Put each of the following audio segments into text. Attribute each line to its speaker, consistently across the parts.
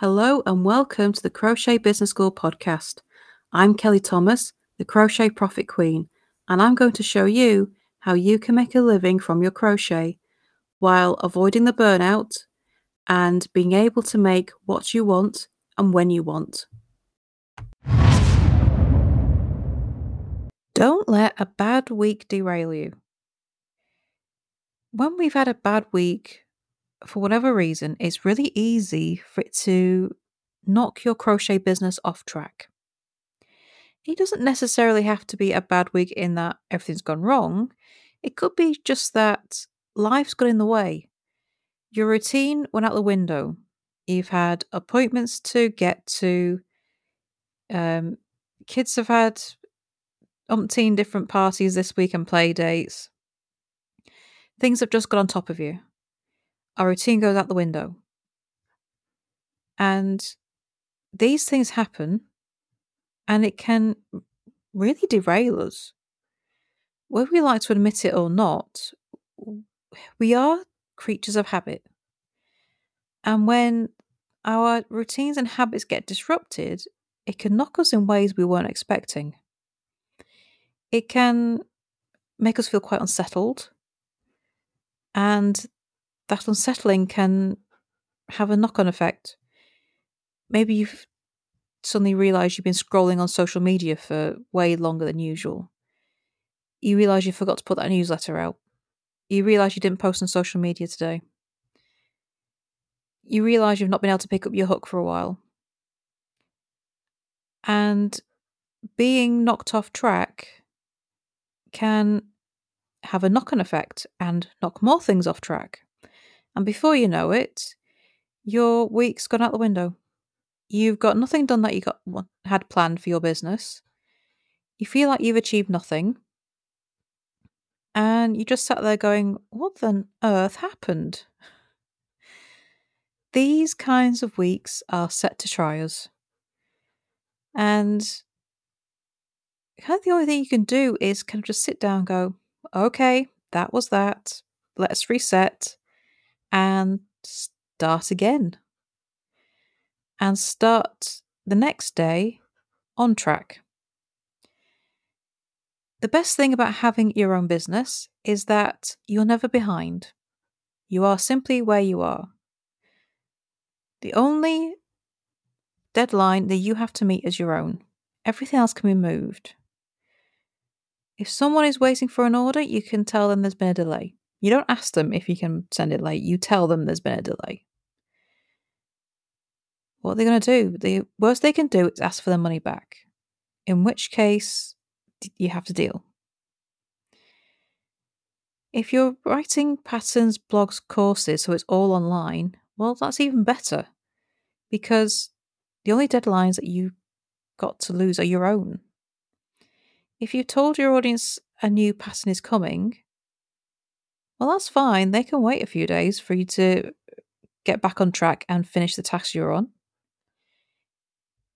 Speaker 1: Hello and welcome to the Crochet Business School podcast. I'm Kelly Thomas, the Crochet Profit Queen, and I'm going to show you how you can make a living from your crochet while avoiding the burnout and being able to make what you want and when you want. Don't let a bad week derail you. When we've had a bad week, for whatever reason, it's really easy for it to knock your crochet business off track. It doesn't necessarily have to be a bad week in that everything's gone wrong. It could be just that life's got in the way. Your routine went out the window. You've had appointments to get to. Um, kids have had umpteen different parties this week and play dates. Things have just got on top of you our routine goes out the window. And these things happen and it can really derail us. Whether we like to admit it or not, we are creatures of habit. And when our routines and habits get disrupted, it can knock us in ways we weren't expecting. It can make us feel quite unsettled. And that unsettling can have a knock on effect. Maybe you've suddenly realised you've been scrolling on social media for way longer than usual. You realise you forgot to put that newsletter out. You realise you didn't post on social media today. You realise you've not been able to pick up your hook for a while. And being knocked off track can have a knock on effect and knock more things off track. And before you know it, your week's gone out the window. You've got nothing done that you got had planned for your business. You feel like you've achieved nothing. And you just sat there going, What on earth happened? These kinds of weeks are set to try us. And kind of the only thing you can do is kind of just sit down go, okay, that was that. Let's reset and start again. And start the next day on track. The best thing about having your own business is that you're never behind. You are simply where you are. The only deadline that you have to meet is your own. Everything else can be moved. If someone is waiting for an order, you can tell them there's been a delay. You don't ask them if you can send it late, you tell them there's been a delay. What are they going to do? The worst they can do is ask for their money back, in which case you have to deal. If you're writing patterns, blogs, courses, so it's all online, well, that's even better because the only deadlines that you got to lose are your own. If you've told your audience a new pattern is coming, well, that's fine. They can wait a few days for you to get back on track and finish the task you're on.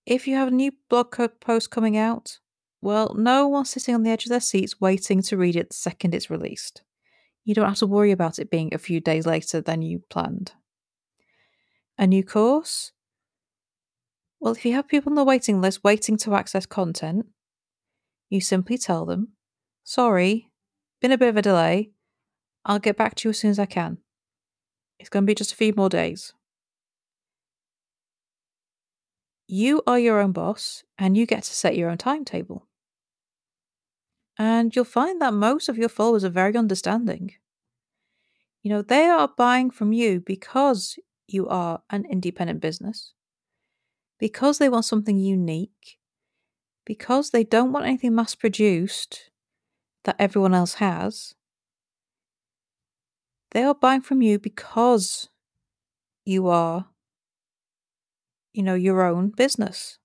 Speaker 1: If you have a new blog post coming out, well, no one's sitting on the edge of their seats waiting to read it the second it's released. You don't have to worry about it being a few days later than you planned. A new course? Well, if you have people on the waiting list waiting to access content, you simply tell them, sorry, been a bit of a delay, I'll get back to you as soon as I can. It's going to be just a few more days. You are your own boss and you get to set your own timetable. And you'll find that most of your followers are very understanding. You know, they are buying from you because you are an independent business, because they want something unique, because they don't want anything mass produced that everyone else has, they are buying from you because you are, you know, your own business.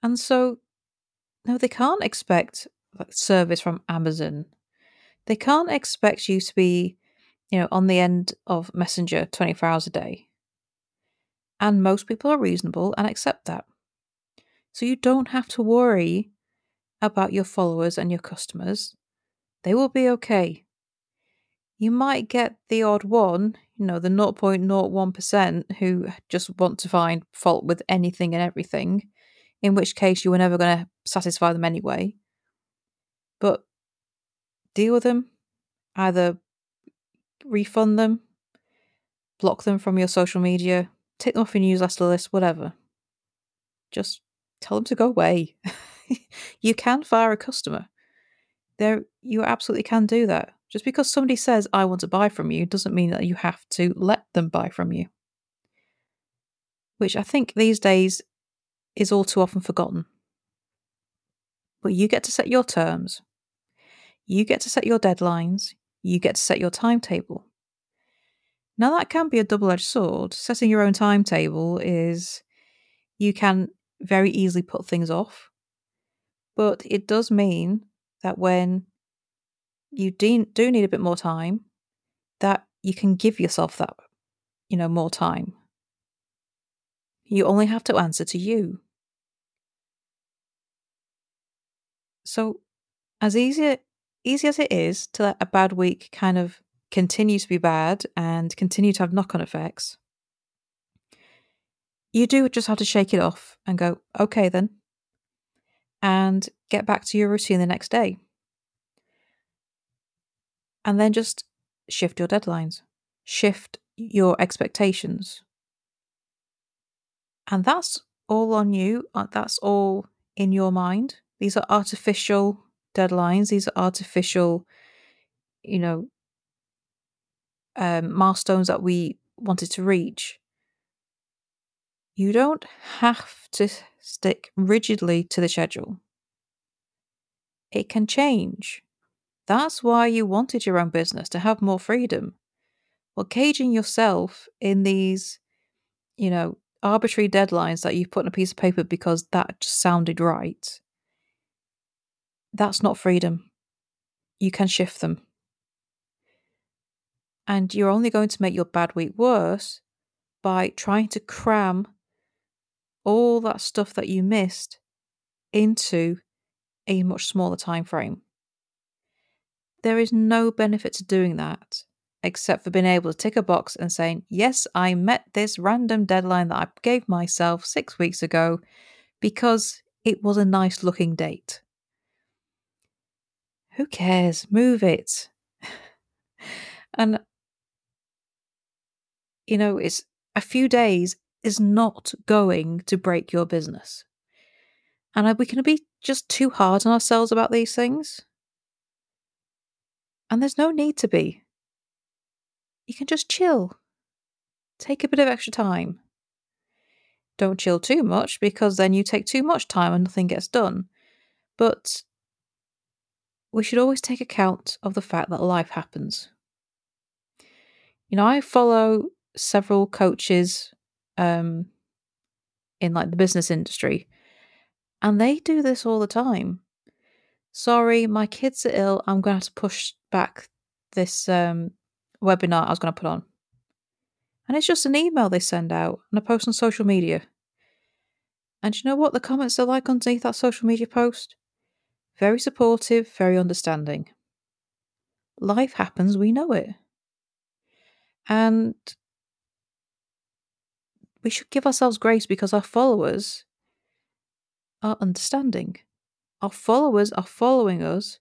Speaker 1: And so, no, they can't expect service from Amazon. They can't expect you to be, you know, on the end of Messenger 24 hours a day. And most people are reasonable and accept that. So you don't have to worry about your followers and your customers. They will be okay You might get the odd one, you know, the 0.01% who just want to find fault with anything and everything, in which case you were never going to satisfy them anyway. But deal with them, either refund them, block them from your social media, take them off your newsletter list, whatever. Just tell them to go away. you can fire a customer. There you absolutely can do that. Just because somebody says I want to buy from you doesn't mean that you have to let them buy from you. Which I think these days is all too often forgotten. But you get to set your terms. You get to set your deadlines. You get to set your timetable. Now, that can be a double edged sword. Setting your own timetable is you can very easily put things off, but it does mean that when you do, do need a bit more time, that you can give yourself that, you know, more time. You only have to answer to you. So, as easy easy as it is to let a bad week kind of continue to be bad and continue to have knock on effects, you do just have to shake it off and go, okay, then, and get back to your routine the next day. And then just shift your deadlines, shift your expectations. And that's all on you. Uh, that's all in your mind. These are artificial deadlines. These are artificial, you know, um, milestones that we wanted to reach. You don't have to stick rigidly to the schedule. It can change. That's why you wanted your own business to have more freedom. Well, caging yourself in these, you know, arbitrary deadlines that you've put on a piece of paper because that just sounded right, that's not freedom. You can shift them. And you're only going to make your bad week worse by trying to cram all that stuff that you missed into a much smaller time frame. There is no benefit to doing that except for being able to tick a box and saying, Yes, I met this random deadline that I gave myself six weeks ago because it was a nice looking date. Who cares? Move it. and, you know, it's a few days is not going to break your business. And uh, we can be just too hard on ourselves about these things? And there's no need to be. You can just chill. Take a bit of extra time. Don't chill too much because then you take too much time and nothing gets done. But we should always take account of the fact that life happens. You know, I follow several coaches um, in like the business industry, and they do this all the time. Sorry, my kids are ill. I'm going to have to push back this um, webinar I was going to put on. And it's just an email they send out and a post on social media. And you know what the comments are like underneath that social media post? Very supportive, very understanding. Life happens, we know it. And we should give ourselves grace because our followers are understanding. Our followers are following us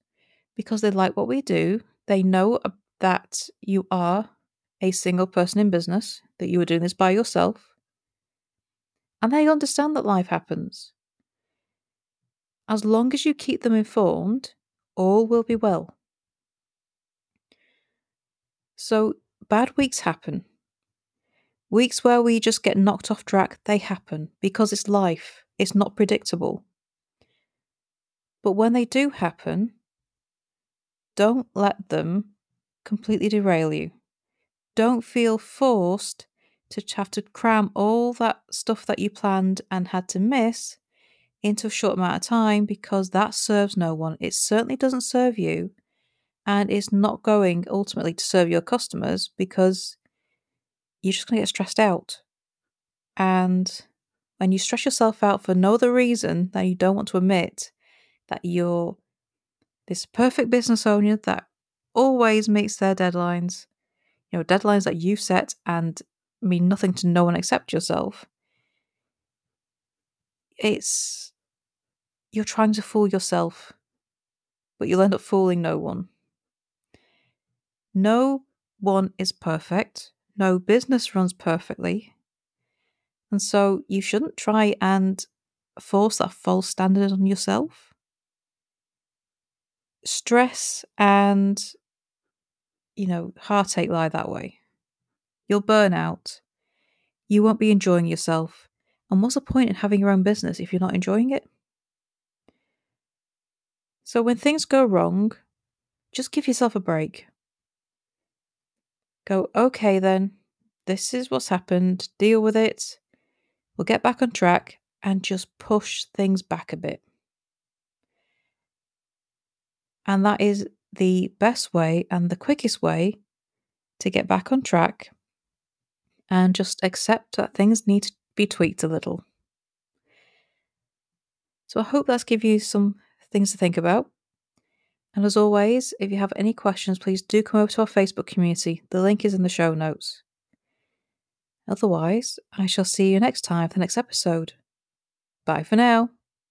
Speaker 1: because they like what we do. They know that you are a single person in business, that you are doing this by yourself. And they understand that life happens. As long as you keep them informed, all will be well. So, bad weeks happen. Weeks where we just get knocked off track, they happen because it's life, it's not predictable. But when they do happen, don't let them completely derail you. Don't feel forced to have to cram all that stuff that you planned and had to miss into a short amount of time because that serves no one. It certainly doesn't serve you, and it's not going ultimately to serve your customers because you're just going to get stressed out. And when you stress yourself out for no other reason than you don't want to admit that you're this perfect business owner that always meets their deadlines, you know, deadlines that you set and mean nothing to no one except yourself, it's you're trying to fool yourself, but you'll end up fooling no one. No one is perfect. No business runs perfectly. And so you shouldn't try and force that false standard on yourself. Stress and, you know, heartache lie that way. You'll burn out. You won't be enjoying yourself. And what's the point in having your own business if you're not enjoying it? So when things go wrong, just give yourself a break. Go, okay, then, this is what's happened, deal with it. We'll get back on track and just push things back a bit. And that is the best way and the quickest way to get back on track and just accept that things need to be tweaked a little. So I hope that's give you some things to think about. And as always, if you have any questions, please do come over to our Facebook community. The link is in the show notes. Otherwise, I shall see you next time for the next episode. Bye for now.